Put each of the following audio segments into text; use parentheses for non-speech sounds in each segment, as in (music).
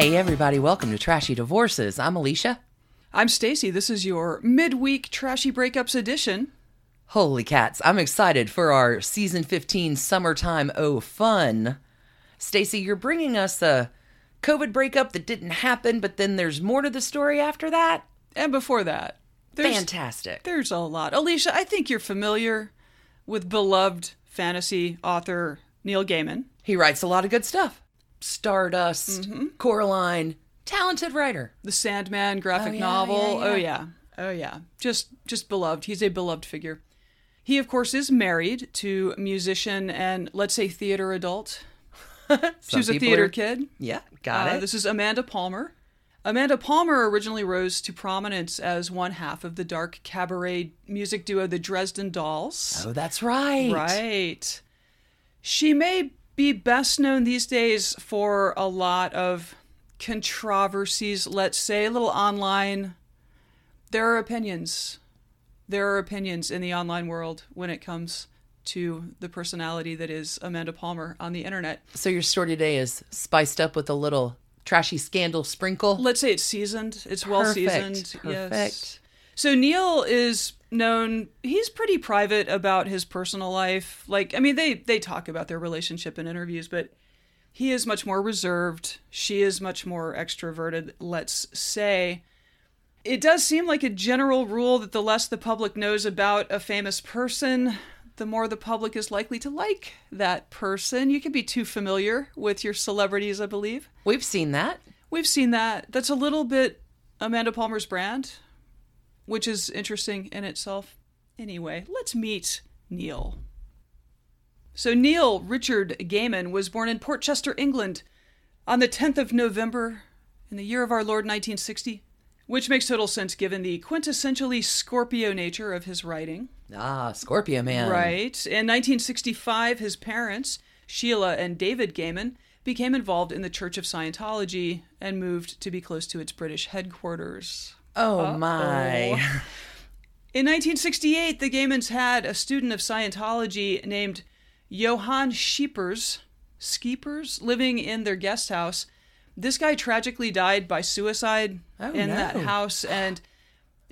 Hey everybody, welcome to Trashy Divorces. I'm Alicia. I'm Stacy. This is your midweek Trashy Breakups edition. Holy cats, I'm excited for our season 15 summertime oh fun. Stacy, you're bringing us a COVID breakup that didn't happen, but then there's more to the story after that. And before that, there's, Fantastic. there's a lot. Alicia, I think you're familiar with beloved fantasy author Neil Gaiman. He writes a lot of good stuff. Stardust, Mm-hmm. Coraline, talented writer. The Sandman graphic Oh, yeah, novel. yeah, Oh yeah. yeah. Oh yeah. Just just beloved. He's a beloved figure. He of course is married to musician and let's say theater adult. (laughs) she was a theater are- kid. Yeah, got Uh, it. This is Amanda Palmer. Amanda Palmer originally rose to prominence as one half of the dark cabaret music duo the Dresden Dolls. oh, that's right. Right. She may be best known these days for a lot of controversies, let's say, a little online. There are opinions. There are opinions in the online world when it comes to the personality that is Amanda Palmer on the internet. So your story today is spiced up with a little trashy scandal sprinkle. Let's say it's seasoned. It's well Perfect, seasoned. perfect. Yes. So Neil is known. He's pretty private about his personal life. Like, I mean, they they talk about their relationship in interviews, but he is much more reserved. She is much more extroverted. Let's say. It does seem like a general rule that the less the public knows about a famous person, the more the public is likely to like that person. You can be too familiar with your celebrities, I believe. We've seen that. We've seen that. That's a little bit Amanda Palmer's brand, which is interesting in itself. Anyway, let's meet Neil. So, Neil Richard Gaiman was born in Portchester, England on the 10th of November in the year of our Lord 1960, which makes total sense given the quintessentially Scorpio nature of his writing. Ah, Scorpio Man. Right. In 1965, his parents, Sheila and David Gaiman, became involved in the Church of Scientology and moved to be close to its British headquarters. Oh my. In 1968, the Gaimans had a student of Scientology named Johann Schiepers, Skeepers, living in their guest house. This guy tragically died by suicide Oh, in that house, and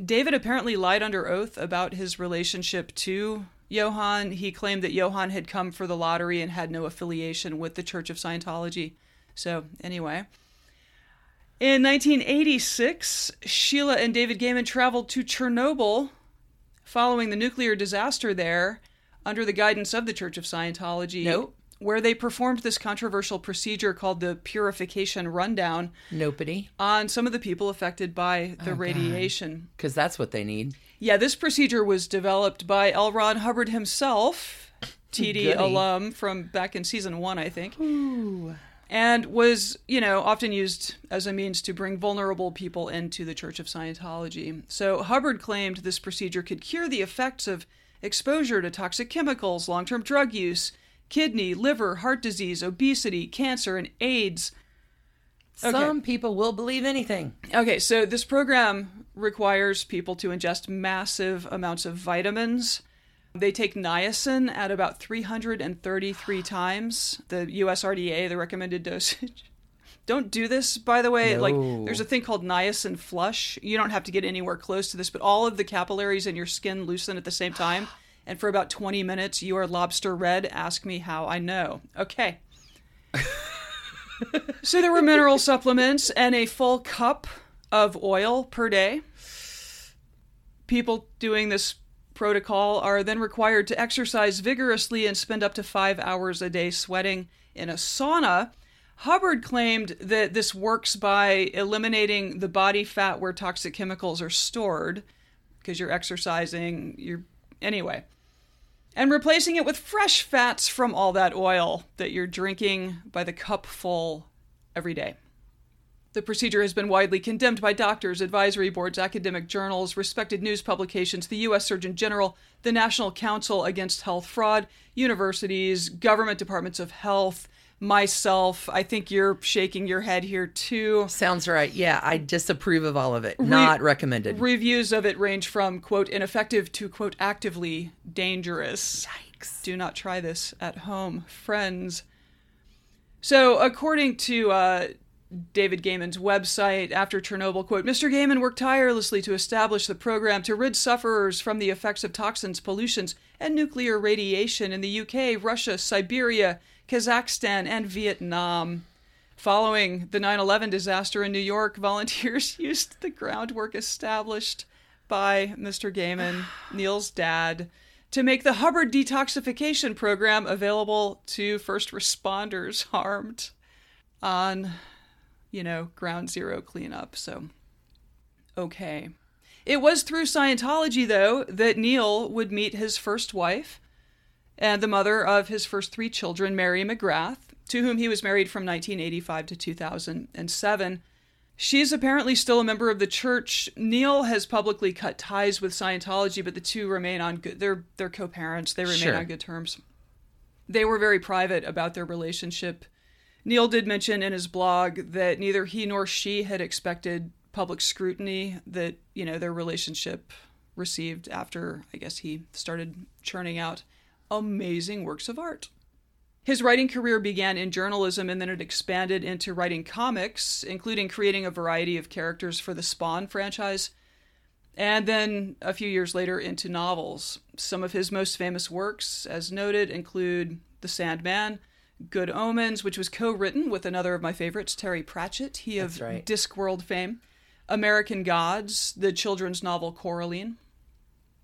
David apparently lied under oath about his relationship to Johann. He claimed that Johann had come for the lottery and had no affiliation with the Church of Scientology. So, anyway. In 1986, Sheila and David Gaiman traveled to Chernobyl following the nuclear disaster there under the guidance of the Church of Scientology. Nope. Where they performed this controversial procedure called the purification rundown Nobody. on some of the people affected by the oh, radiation. Because that's what they need. Yeah, this procedure was developed by L. Ron Hubbard himself, TD (laughs) Goody. alum from back in season one, I think. And was, you know, often used as a means to bring vulnerable people into the Church of Scientology. So Hubbard claimed this procedure could cure the effects of exposure to toxic chemicals, long term drug use, kidney, liver, heart disease, obesity, cancer, and AIDS. Okay. Some people will believe anything. Okay, so this program requires people to ingest massive amounts of vitamins. They take niacin at about 333 times the USRDA, the recommended dosage. (laughs) Don't do this, by the way. Like, there's a thing called niacin flush. You don't have to get anywhere close to this, but all of the capillaries in your skin loosen at the same time. And for about 20 minutes, you are lobster red. Ask me how I know. Okay. (laughs) So there were mineral supplements and a full cup of oil per day. People doing this protocol are then required to exercise vigorously and spend up to five hours a day sweating in a sauna. Hubbard claimed that this works by eliminating the body fat where toxic chemicals are stored because you're exercising, you're anyway and replacing it with fresh fats from all that oil that you're drinking by the cupful every day. The procedure has been widely condemned by doctors, advisory boards, academic journals, respected news publications, the U.S. Surgeon General, the National Council Against Health Fraud, universities, government departments of health, myself. I think you're shaking your head here too. Sounds right. Yeah, I disapprove of all of it. Not recommended. Reviews of it range from, quote, ineffective to, quote, actively dangerous. Yikes. Do not try this at home, friends. So, according to uh, David Gaiman's website after Chernobyl quote Mr. Gaiman worked tirelessly to establish the program to rid sufferers from the effects of toxins, pollutions, and nuclear radiation in the UK, Russia, Siberia, Kazakhstan, and Vietnam. Following the 9 11 disaster in New York, (laughs) volunteers used the groundwork established by Mr. Gaiman, (sighs) Neil's dad, to make the Hubbard detoxification program available to first responders (laughs) harmed on, you know, ground zero cleanup. So, okay. It was through Scientology, though, that Neil would meet his first wife and the mother of his first three children, Mary McGrath, to whom he was married from 1985 to 2007. She's apparently still a member of the church. Neil has publicly cut ties with Scientology, but the two remain on good. They're they're co-parents. They remain Sure. on good terms. They were very private about their relationship. Neil did mention in his blog that neither he nor she had expected public scrutiny that you know their relationship received after I guess he started churning out amazing works of art. His writing career began in journalism and then it expanded into writing comics, including creating a variety of characters for the Spawn franchise, and then a few years later into novels. Some of his most famous works, as noted, include The Sandman, Good Omens, which was co written with another of my favorites, Terry Pratchett, he of right. Discworld fame, American Gods, the children's novel Coraline.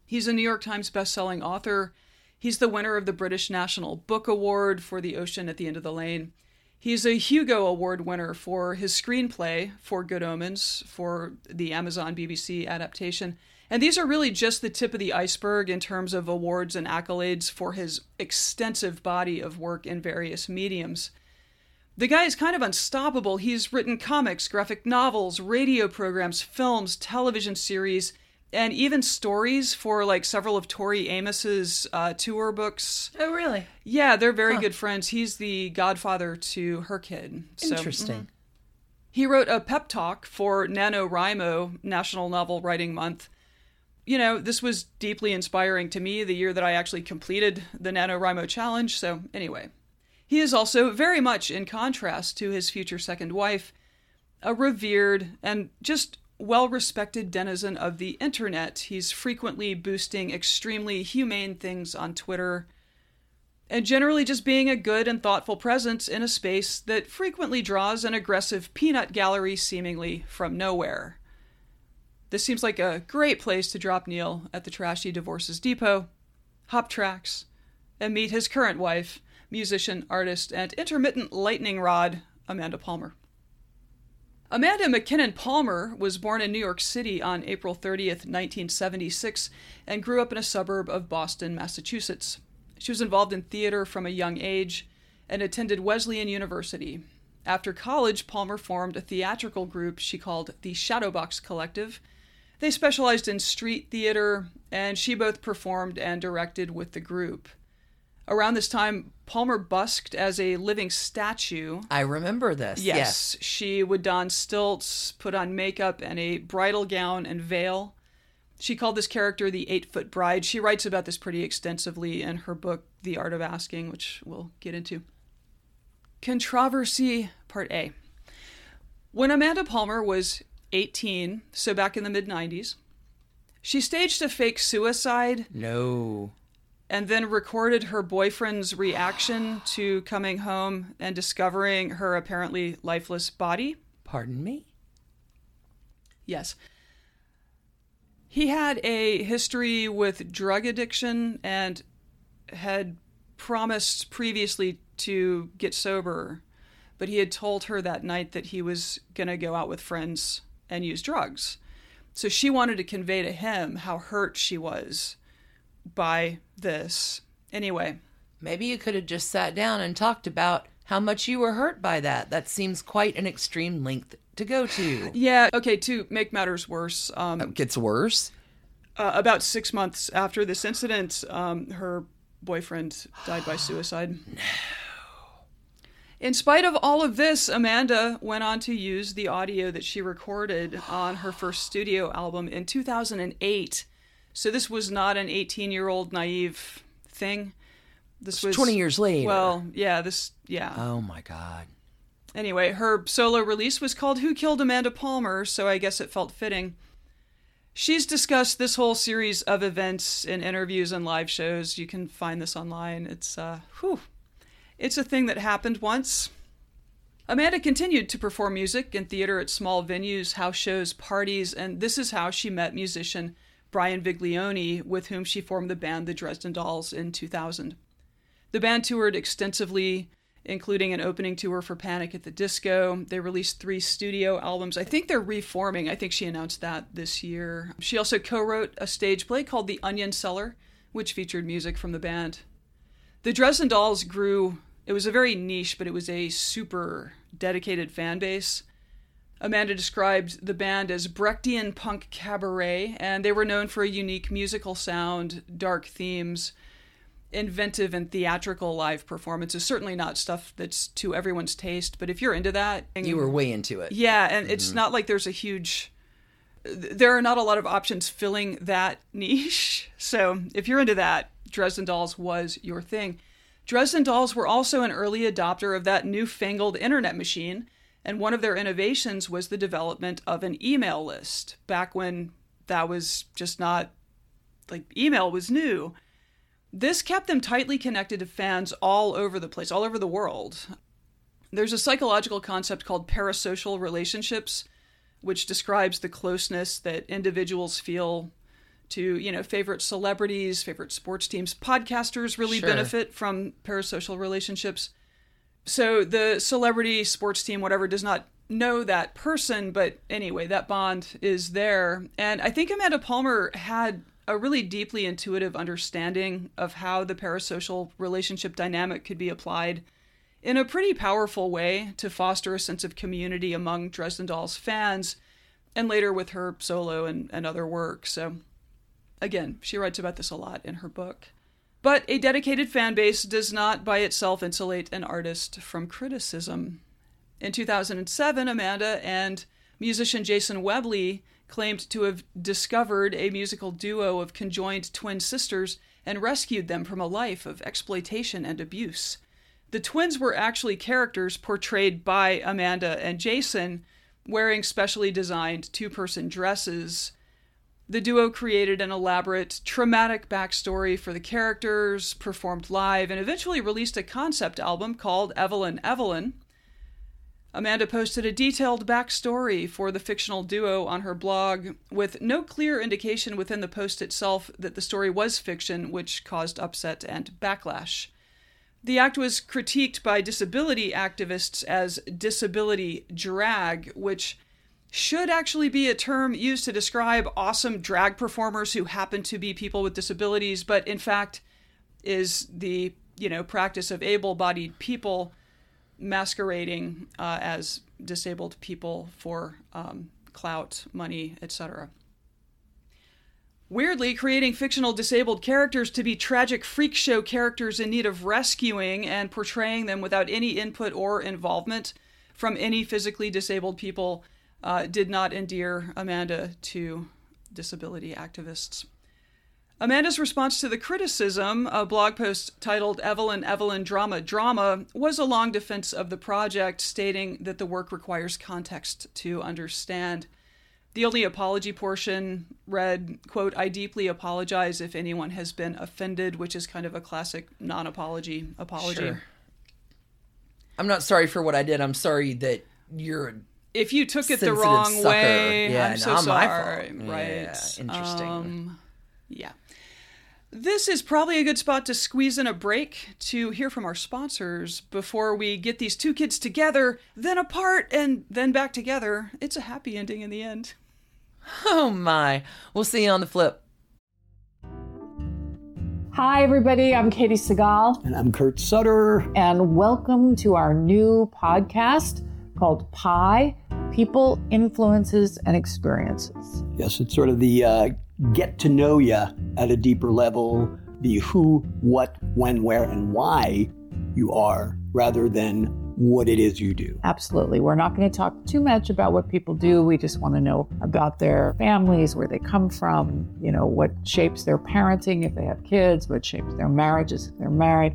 He's a New York Times bestselling author. He's the winner of the British National Book Award for The Ocean at the End of the Lane. He's a Hugo Award winner for his screenplay for Good Omens for the Amazon BBC adaptation. And these are really just the tip of the iceberg in terms of awards and accolades for his extensive body of work in various mediums. The guy is kind of unstoppable. He's written comics, graphic novels, radio programs, films, television series, and even stories for like several of Tori Amos's uh, tour books. Oh, really? Yeah, they're very good friends. He's the godfather to her kid. So, Interesting. he wrote a pep talk for NaNoWriMo, National Novel Writing Month. You know, this was deeply inspiring to me the year that I actually completed the NaNoWriMo challenge. So, anyway, he is also very much in contrast to his future second wife, a revered and just well respected denizen of the internet. He's frequently boosting extremely humane things on Twitter and generally just being a good and thoughtful presence in a space that frequently draws an aggressive peanut gallery seemingly from nowhere. This seems like a great place to drop Neil at the Trashy Divorces Depot, hop tracks, and meet his current wife, musician, artist, and intermittent lightning rod, Amanda Palmer. Amanda MacKinnon Palmer was born in New York City on April 30th, 1976, and grew up in a suburb of Boston, Massachusetts. She was involved in theater from a young age and attended Wesleyan University. After college, Palmer formed a theatrical group she called the Shadowbox Collective. They specialized in street theater, and she both performed and directed with the group. Around this time, Palmer busked as a living statue I remember this. Yes, she would don stilts, put on makeup and a bridal gown and veil. She called this character the eight foot bride. She writes about this pretty extensively in her book, The Art of Asking, which we'll get into. Controversy Part A. When Amanda Palmer was 18, so back in the mid 90s, she staged a fake suicide No. and then recorded her boyfriend's reaction (gasps) to coming home and discovering her apparently lifeless body. Pardon me? Yes. He had a history with drug addiction and had promised previously to get sober, but he had told her that night that he was going to go out with friends and use drugs. So she wanted to convey to him how hurt she was by this. Anyway, Maybe you could have just sat down and talked about how much you were hurt by that. That seems quite an extreme length to go to. yeah, okay, to make matters worse, um, It gets worse. uh, about six months after this incident, um, her boyfriend died by suicide. (sighs) no. In spite of all of this, Amanda went on to use the audio that she recorded on her first studio album in 2008. So this was not an 18 year old naive thing. This was 20 years later. Well, yeah, this, yeah. Oh my God. Anyway, her solo release was called Who Killed Amanda Palmer, so I guess it felt fitting. She's discussed this whole series of events in interviews and live shows. You can find this online. It's uh whew. It's a thing that happened once. Amanda continued to perform music in theater at small venues, house shows, parties, and this is how she met musician Brian Viglione, with whom she formed the band The Dresden Dolls in 2000. The band toured extensively, including an opening tour for Panic at the Disco. They released three studio albums. I think they're reforming. I think she announced that this year. She also co wrote a stage play called The Onion Cellar, which featured music from the band. The Dresden Dolls grew, it was a very niche, but it was a super dedicated fan base. Amanda described the band as Brechtian punk cabaret, and they were known for a unique musical sound, dark themes, inventive and theatrical live performances. Certainly not stuff that's to everyone's taste, but if you're into that, you were way into it. Yeah, and mm-hmm. it's not like there's a huge there are not a lot of options filling that (laughs) niche. So, if you're into that, Dresden Dolls was your thing. Dresden Dolls were also an early adopter of that newfangled internet machine, and one of their innovations was the development of an email list back when that was just not like email was new. This kept them tightly connected to fans all over the place, all over the world. There's a psychological concept called parasocial relationships, which describes the closeness that individuals feel to, you know, favorite celebrities, favorite sports teams. Podcasters really sure. benefit from parasocial relationships. So the celebrity, sports team, whatever, does not know that person, but anyway, that bond is there. And I think Amanda Palmer had a really deeply intuitive understanding of how the parasocial relationship dynamic could be applied in a pretty powerful way to foster a sense of community among Dresden Dolls fans, and later with her solo and, and other work. So, again, she writes about this a lot in her book. But a dedicated fan base does not by itself insulate an artist from criticism. In 2007, Amanda and musician Jason Webley claimed to have discovered a musical duo of conjoined twin sisters and rescued them from a life of exploitation and abuse. The twins were actually characters portrayed by Amanda and Jason, wearing specially designed two person dresses. The duo created an elaborate, traumatic backstory for the characters, performed live, and eventually released a concept album called Evelyn Evelyn, Amanda posted a detailed backstory for the fictional duo on her blog, with no clear indication within the post itself that the story was fiction, which caused upset and backlash. The act was critiqued by disability activists as disability drag, which should actually be a term used to describe awesome drag performers who happen to be people with disabilities, but in fact is the, you know, practice of able-bodied people masquerading uh, as disabled people for um, clout, money, etc. Weirdly, creating fictional disabled characters to be tragic freak show characters in need of rescuing and portraying them without any input or involvement from any physically disabled people uh, did not endear Amanda to disability activists. Amanda's response to the criticism, a blog post titled Evelyn Evelyn Drama Drama, was a long defense of the project, stating that the work requires context to understand. The only apology portion read, quote, I deeply apologize if anyone has been offended, which is kind of a classic non apology apology. Sure. I'm not sorry for what I did. I'm sorry that you're if you took it the wrong sucker. way, yeah, I'm no, so sorry. Right. Yeah, interesting. Um, yeah. This is probably a good spot to squeeze in a break to hear from our sponsors before we get these two kids together, then apart, and then back together. It's a happy ending in the end. Oh my. We'll see you on the flip. Hi, everybody. I'm Katey Sagal. And I'm Kurt Sutter. And welcome to our new podcast called Pi People, Influences, and Experiences. Yes, it's sort of the uh, get to know you at a deeper level, the who, what, when, where, and why you are, rather than what it is you do. Absolutely. We're not going to talk too much about what people do. We just want to know about their families, where they come from, you know, what shapes their parenting if they have kids, what shapes their marriages if they're married.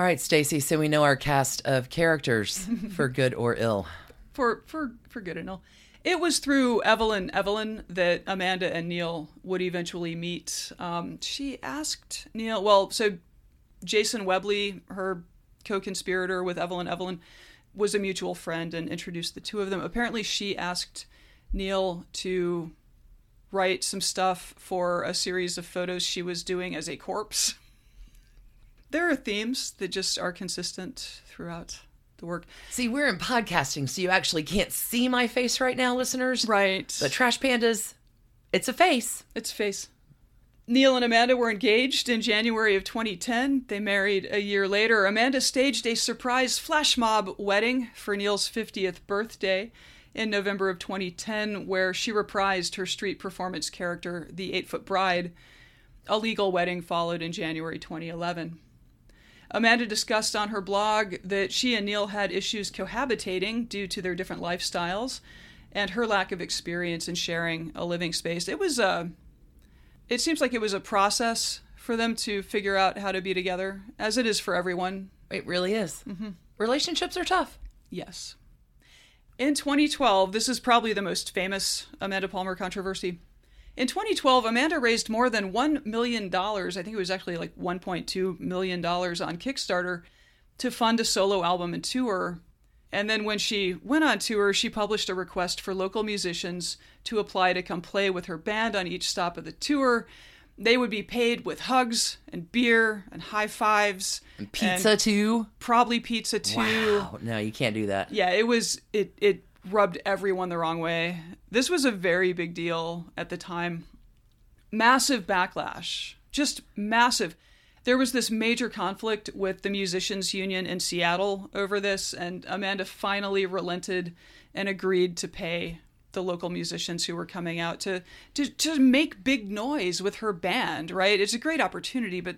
All right, Stacy. So we know our cast of characters (laughs) for good or ill. for for for good and ill. It was through Evelyn Evelyn that Amanda and Neil would eventually meet. Um, she asked Neil, well, so Jason Webley, her co-conspirator with Evelyn Evelyn, was a mutual friend and introduced the two of them. Apparently, she asked Neil to write some stuff for a series of photos she was doing as a corpse. There are themes that just are consistent throughout the work. See, we're in podcasting, so you actually can't see my face right now, listeners. Right. But Trash Pandas, it's a face. It's a face. Neil and Amanda were engaged in January of 2010. They married a year later. Amanda staged a surprise flash mob wedding for Neil's 50th birthday in November of 2010, where she reprised her street performance character, the Eight Foot Bride. A legal wedding followed in January 2011. Amanda discussed on her blog that she and Neil had issues cohabitating due to their different lifestyles and her lack of experience in sharing a living space. It was a it seems like it was a process for them to figure out how to be together, as it is for everyone. It really is. Mm-hmm. Relationships are tough. Yes. In 2012, this is probably the most famous Amanda Palmer controversy. In 2012, Amanda raised more than $1 million, I think it was actually like $1.2 million on Kickstarter, to fund a solo album and tour. And then when she went on tour, she published a request for local musicians to apply to come play with her band on each stop of the tour. They would be paid with hugs and beer and high fives. And pizza too. Probably pizza too. Wow. No, you can't do that. Yeah, it was it it rubbed everyone the wrong way. This was a very big deal at the time. Massive backlash. Just massive. There was this major conflict with the musicians union in Seattle over this and Amanda finally relented and agreed to pay the local musicians who were coming out to to to make big noise with her band, right? It's a great opportunity, but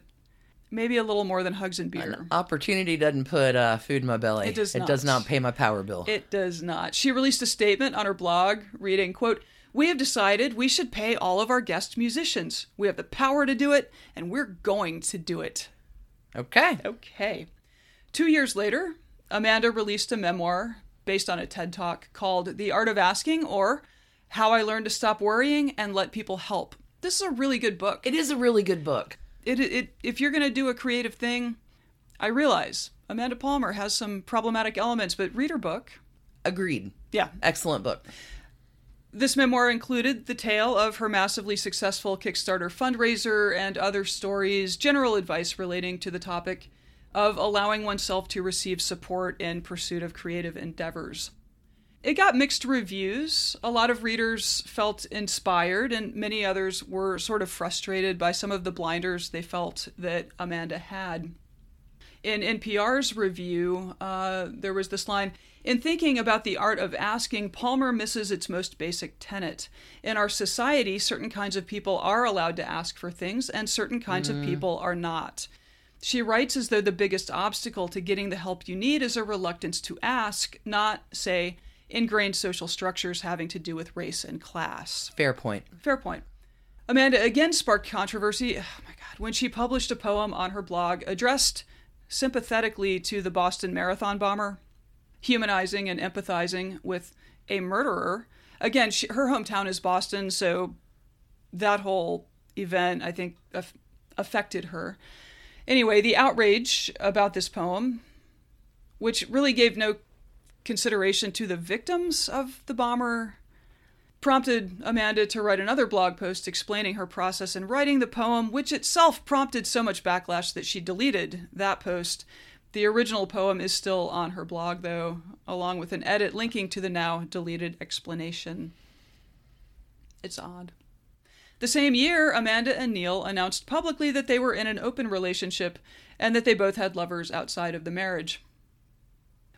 maybe a little more than hugs and beer. An opportunity doesn't put uh, food in my belly. It does not. It does not. pay my power bill. It does not. She released a statement on her blog reading, quote, "We have decided we should pay all of our guest musicians. We have the power to do it, and we're going to do it." okay. Okay. 2 years later, Amanda released a memoir based on a TED Talk called The Art of Asking or How I Learned to Stop Worrying and Let People Help. This is a really good book. It is a really good book. It, it if you're going to do a creative thing, I realize Amanda Palmer has some problematic elements, but read her book. Agreed. Yeah, Excellent book. This memoir included the tale of her massively successful Kickstarter fundraiser and other stories, general advice relating to the topic of allowing oneself to receive support in pursuit of creative endeavors. It got mixed reviews. A lot of readers felt inspired, and many others were sort of frustrated by some of the blinders they felt that Amanda had. In NPR's review, uh, there was this line In thinking about the art of asking, Palmer misses its most basic tenet. In our society, certain kinds of people are allowed to ask for things, and certain kinds of people are not. She writes as though the biggest obstacle to getting the help you need is a reluctance to ask, not, say, ingrained social structures having to do with race and class. Fair point. Fair point. Amanda again sparked controversy, (sighs) oh my God, when she published a poem on her blog addressed sympathetically to the Boston Marathon bomber, humanizing and empathizing with a murderer. Again, she, her hometown is Boston, so that whole event, I think, aff- affected her. Anyway, the outrage about this poem, which really gave no consideration to the victims of the bomber, prompted Amanda to write another blog post explaining her process in writing the poem, which itself prompted so much backlash that she deleted that post. The original poem is still on her blog, though, along with an edit linking to the now deleted explanation. It's odd. The same year, Amanda and Neil announced publicly that they were in an open relationship and that they both had lovers outside of the marriage.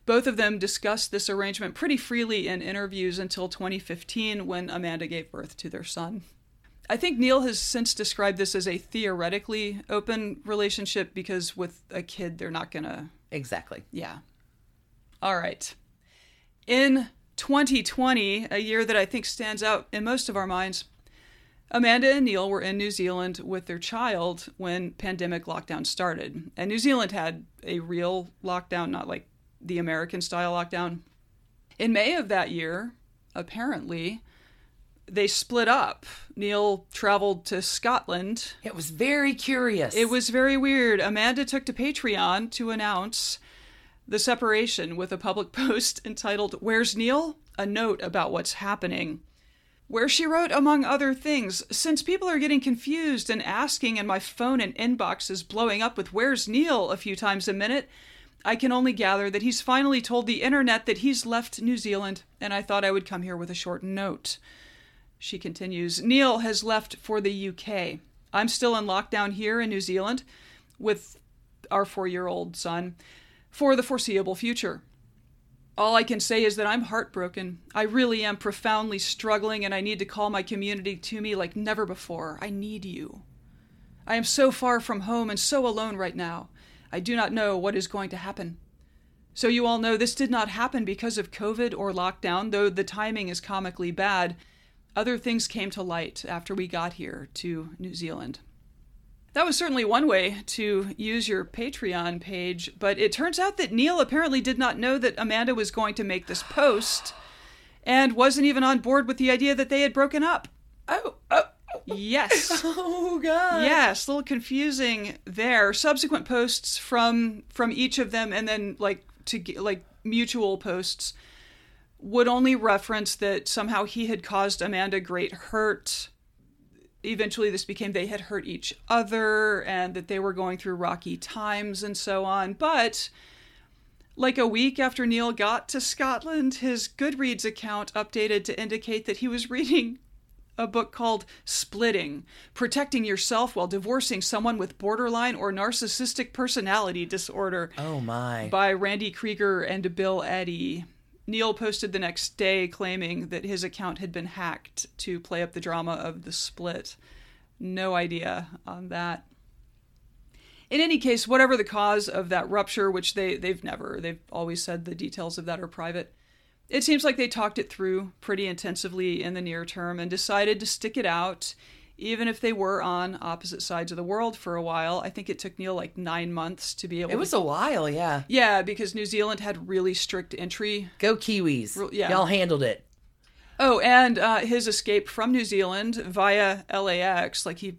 Both of them discussed this arrangement pretty freely in interviews until 2015 when Amanda gave birth to their son. I think Neil has since described this as a theoretically open relationship because with a kid, they're not going to. Exactly. Yeah. All right. In 2020, a year that I think stands out in most of our minds, Amanda and Neil were in New Zealand with their child when pandemic lockdown started. And New Zealand had a real lockdown, not like the American style lockdown. In May of that year, apparently, they split up. Neil traveled to Scotland. It was very curious. It was very weird. Amanda took to Patreon to announce the separation with a public (laughs) post entitled, Where's Neil? A note about what's happening. Where she wrote, among other things, since people are getting confused and asking, and my phone and inbox is blowing up with Where's Neil a few times a minute, I can only gather that he's finally told the internet that he's left New Zealand, and I thought I would come here with a short note. She continues Neil has left for the UK. I'm still in lockdown here in New Zealand with our four year old son for the foreseeable future. All I can say is that I'm heartbroken. I really am profoundly struggling, and I need to call my community to me like never before. I need you. I am so far from home and so alone right now. I do not know what is going to happen. So, you all know this did not happen because of COVID or lockdown, though the timing is comically bad. Other things came to light after we got here to New Zealand. That was certainly one way to use your Patreon page, but it turns out that Neil apparently did not know that Amanda was going to make this post and wasn't even on board with the idea that they had broken up. Oh, oh, Yes. (laughs) oh, God. Yes, a little confusing there. Subsequent posts from from each of them, and then like to like mutual posts, would only reference that somehow he had caused Amanda great hurt. Eventually, this became they had hurt each other, and that they were going through rocky times, and so on. But like a week after Neil got to Scotland, his Goodreads account updated to indicate that he was (laughs) reading a book called Splitting Protecting Yourself While Divorcing Someone with Borderline or Narcissistic Personality Disorder Oh, my. by Randi Kreger and Bill Eddy. Neil posted the next day claiming that his account had been hacked to play up the drama of the split. No idea on that. In any case, whatever the cause of that rupture, which they, they've never, they've always said the details of that are private, it seems like they talked it through pretty intensively in the near term and decided to stick it out, even if they were on opposite sides of the world for a while. I think it took Neil like nine months to be able to It was to. a while, yeah. yeah, because New Zealand had really strict entry. Go Kiwis. Yeah. Y'all handled it. Oh, and uh, his escape from New Zealand via LAX, like he.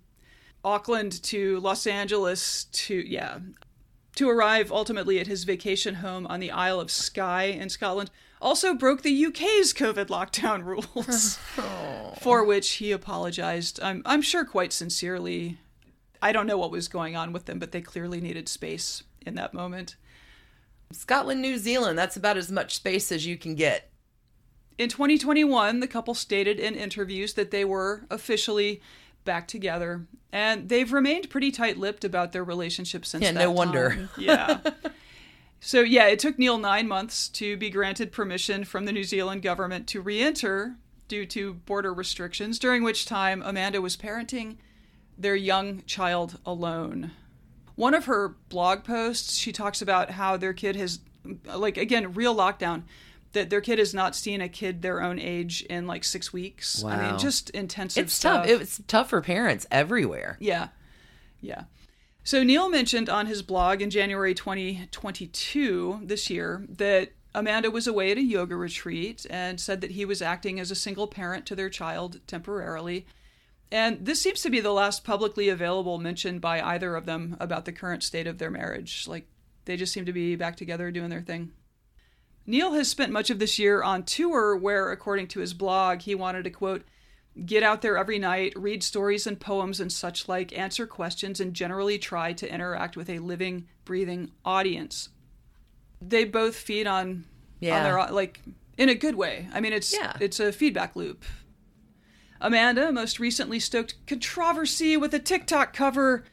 Auckland to Los Angeles to, yeah, to arrive ultimately at his vacation home on the Isle of Skye in Scotland, also broke the UK's COVID lockdown (laughs) rules, (laughs) for which he apologized. I'm, I'm sure quite sincerely. I don't know what was going on with them, but they clearly needed space in that moment. Scotland, New Zealand, that's about as much space as you can get. In 2021, the couple stated in interviews that they were officially back together, and they've remained pretty tight-lipped about their relationship since. Yeah, no wonder. Yeah. (laughs) so yeah, it took Neil nine months to be granted permission from the New Zealand government to re-enter due to border restrictions. During which time Amanda was parenting their young child alone. One of her blog posts, she talks about how their kid has, like again, real lockdown. That their kid has not seen a kid their own age in like six weeks. Wow. I mean, just intensive It's stuff. tough. It's tough for parents everywhere. Yeah. Yeah. So Neil mentioned on his blog in January 2022 this year that Amanda was away at a yoga retreat and said that he was acting as a single parent to their child temporarily. And this seems to be the last publicly available mention by either of them about the current state of their marriage. Like they just seem to be back together doing their thing. Neil has spent much of this year on tour where, according to his blog, he wanted to quote, get out there every night, read stories and poems and such like, answer questions, and generally try to interact with a living, breathing audience. They both feed on, Yeah. on their like in a good way. I mean, it's Yeah. it's a feedback loop. Amanda most recently stoked controversy with a TikTok cover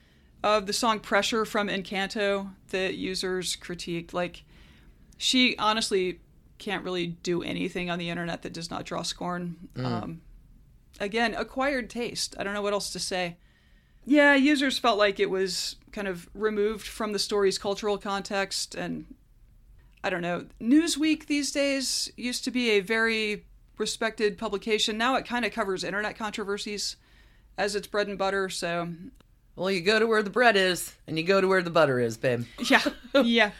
of the song Pressure from Encanto that users critiqued. Like, she honestly can't really do anything on the internet that does not draw scorn. Um, again, acquired taste. I don't know what else to say. Yeah, users felt like it was kind of removed from the story's cultural context, and I don't know. Newsweek these days used to be a very respected publication. Now it kind of covers internet controversies as its bread and butter, so Well, you go to where the bread is, and you go to where the butter is, babe. (laughs) yeah, yeah.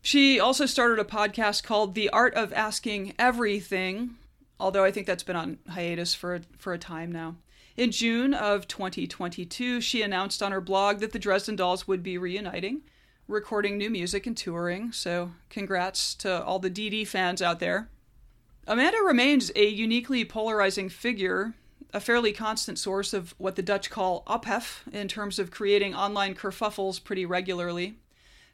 She also started a podcast called The Art of Asking Everything, although I think that's been on hiatus for for a time now. In June of 2022, she announced on her blog that the Dresden Dolls would be reuniting, recording new music and touring. So, congrats to all the DD fans out there. Amanda remains a uniquely polarizing figure, a fairly constant source of what the Dutch call ophef in terms of creating online kerfuffles pretty regularly.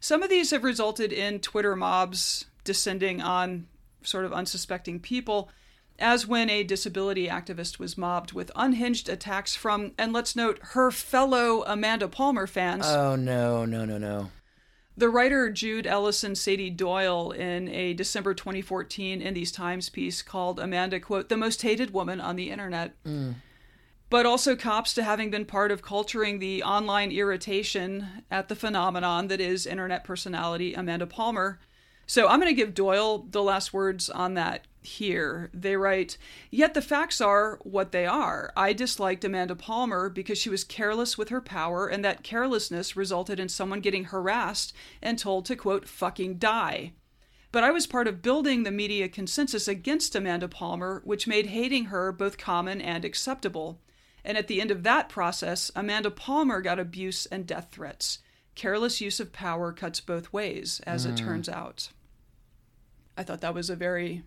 Some of these have resulted in Twitter mobs descending on sort of unsuspecting people, as when a disability activist was mobbed with unhinged attacks from, and let's note, her fellow Amanda Palmer fans. Oh, no, no, no, no. The writer Jude Ellison Sadie Doyle, in a December 2014 In These Times piece, called Amanda, quote, the most hated woman on the internet. Mm. But also cops to having been part of culturing the online irritation at the phenomenon that is internet personality Amanda Palmer. So I'm going to give Doyle the last words on that here. They write, Yet the facts are what they are. I disliked Amanda Palmer because she was careless with her power, and that carelessness resulted in someone getting harassed and told to, quote, fucking die. But I was part of building the media consensus against Amanda Palmer, which made hating her both common and acceptable. And at the end of that process, Amanda Palmer got abuse and death threats. Careless use of power cuts both ways, as it turns out. I thought that was a very,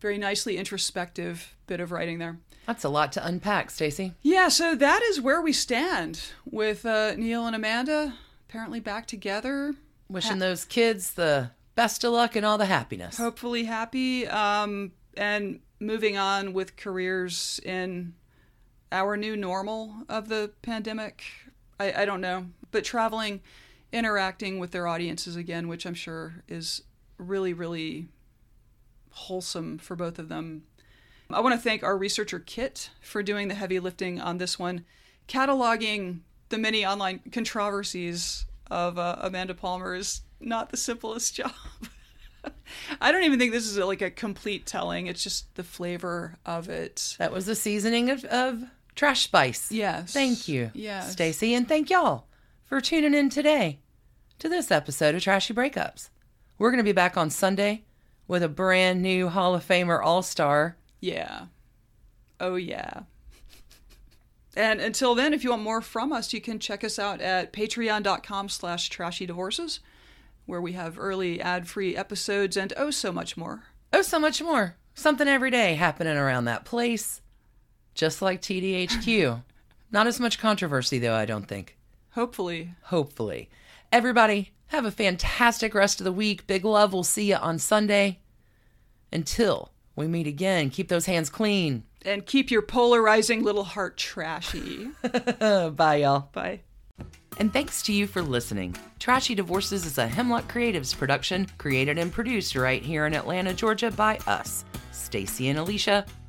very nicely introspective bit of writing there. That's a lot to unpack, Stacy. Yeah, so that is where we stand with uh, Neil and Amanda apparently back together. Wishing those kids the best of luck and all the happiness. hopefully happy um, and moving on with careers in our new normal of the pandemic. I, I don't know, but traveling, interacting with their audiences again, which I'm sure is really, really wholesome for both of them. I want to thank our researcher Kit for doing the heavy lifting on this one, cataloging the many online controversies of uh, Amanda Palmer is not the simplest (laughs) job. I don't even think this is a, like a complete telling. It's just the flavor of it. That was the seasoning of, of Trash Spice. Yes. Thank you, Yes. Stacy, and thank y'all for tuning in today to this episode of Trashy Breakups. We're going to be back on Sunday with a brand new Hall of Famer All Star. Yeah. Oh yeah. (laughs) And until then, if you want more from us, you can check us out at patreon.com slash trashy divorces, where we have early ad-free episodes and oh so much more. Oh, so much more. Something every day happening around that place. Just like TDHQ. (laughs) Not as much controversy, though, I don't think. Hopefully. Hopefully. Everybody, have a fantastic rest of the week. Big love. We'll see you on Sunday. Until we meet again, keep those hands clean. And keep your polarizing little heart trashy. (laughs) Bye, y'all. Bye. And thanks to you for listening. Trashy Divorces is a Hemlock Creatives production, created and produced right here in Atlanta, Georgia by us, Stacy and Alicia,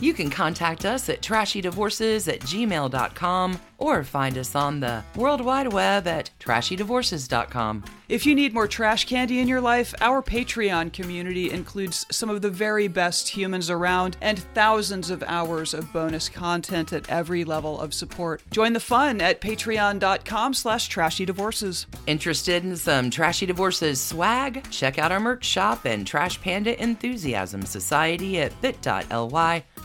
You can contact us at trashydivorces at gmail.com or find us on the World Wide Web at trashydivorces.com. If you need more trash candy in your life, our Patreon community includes some of the very best humans around and thousands of hours of bonus content at every level of support. Join the fun at patreon.com slash trashydivorces. Interested in some Trashy Divorces swag? Check out our merch shop and Trash Panda Enthusiasm Society at bit.ly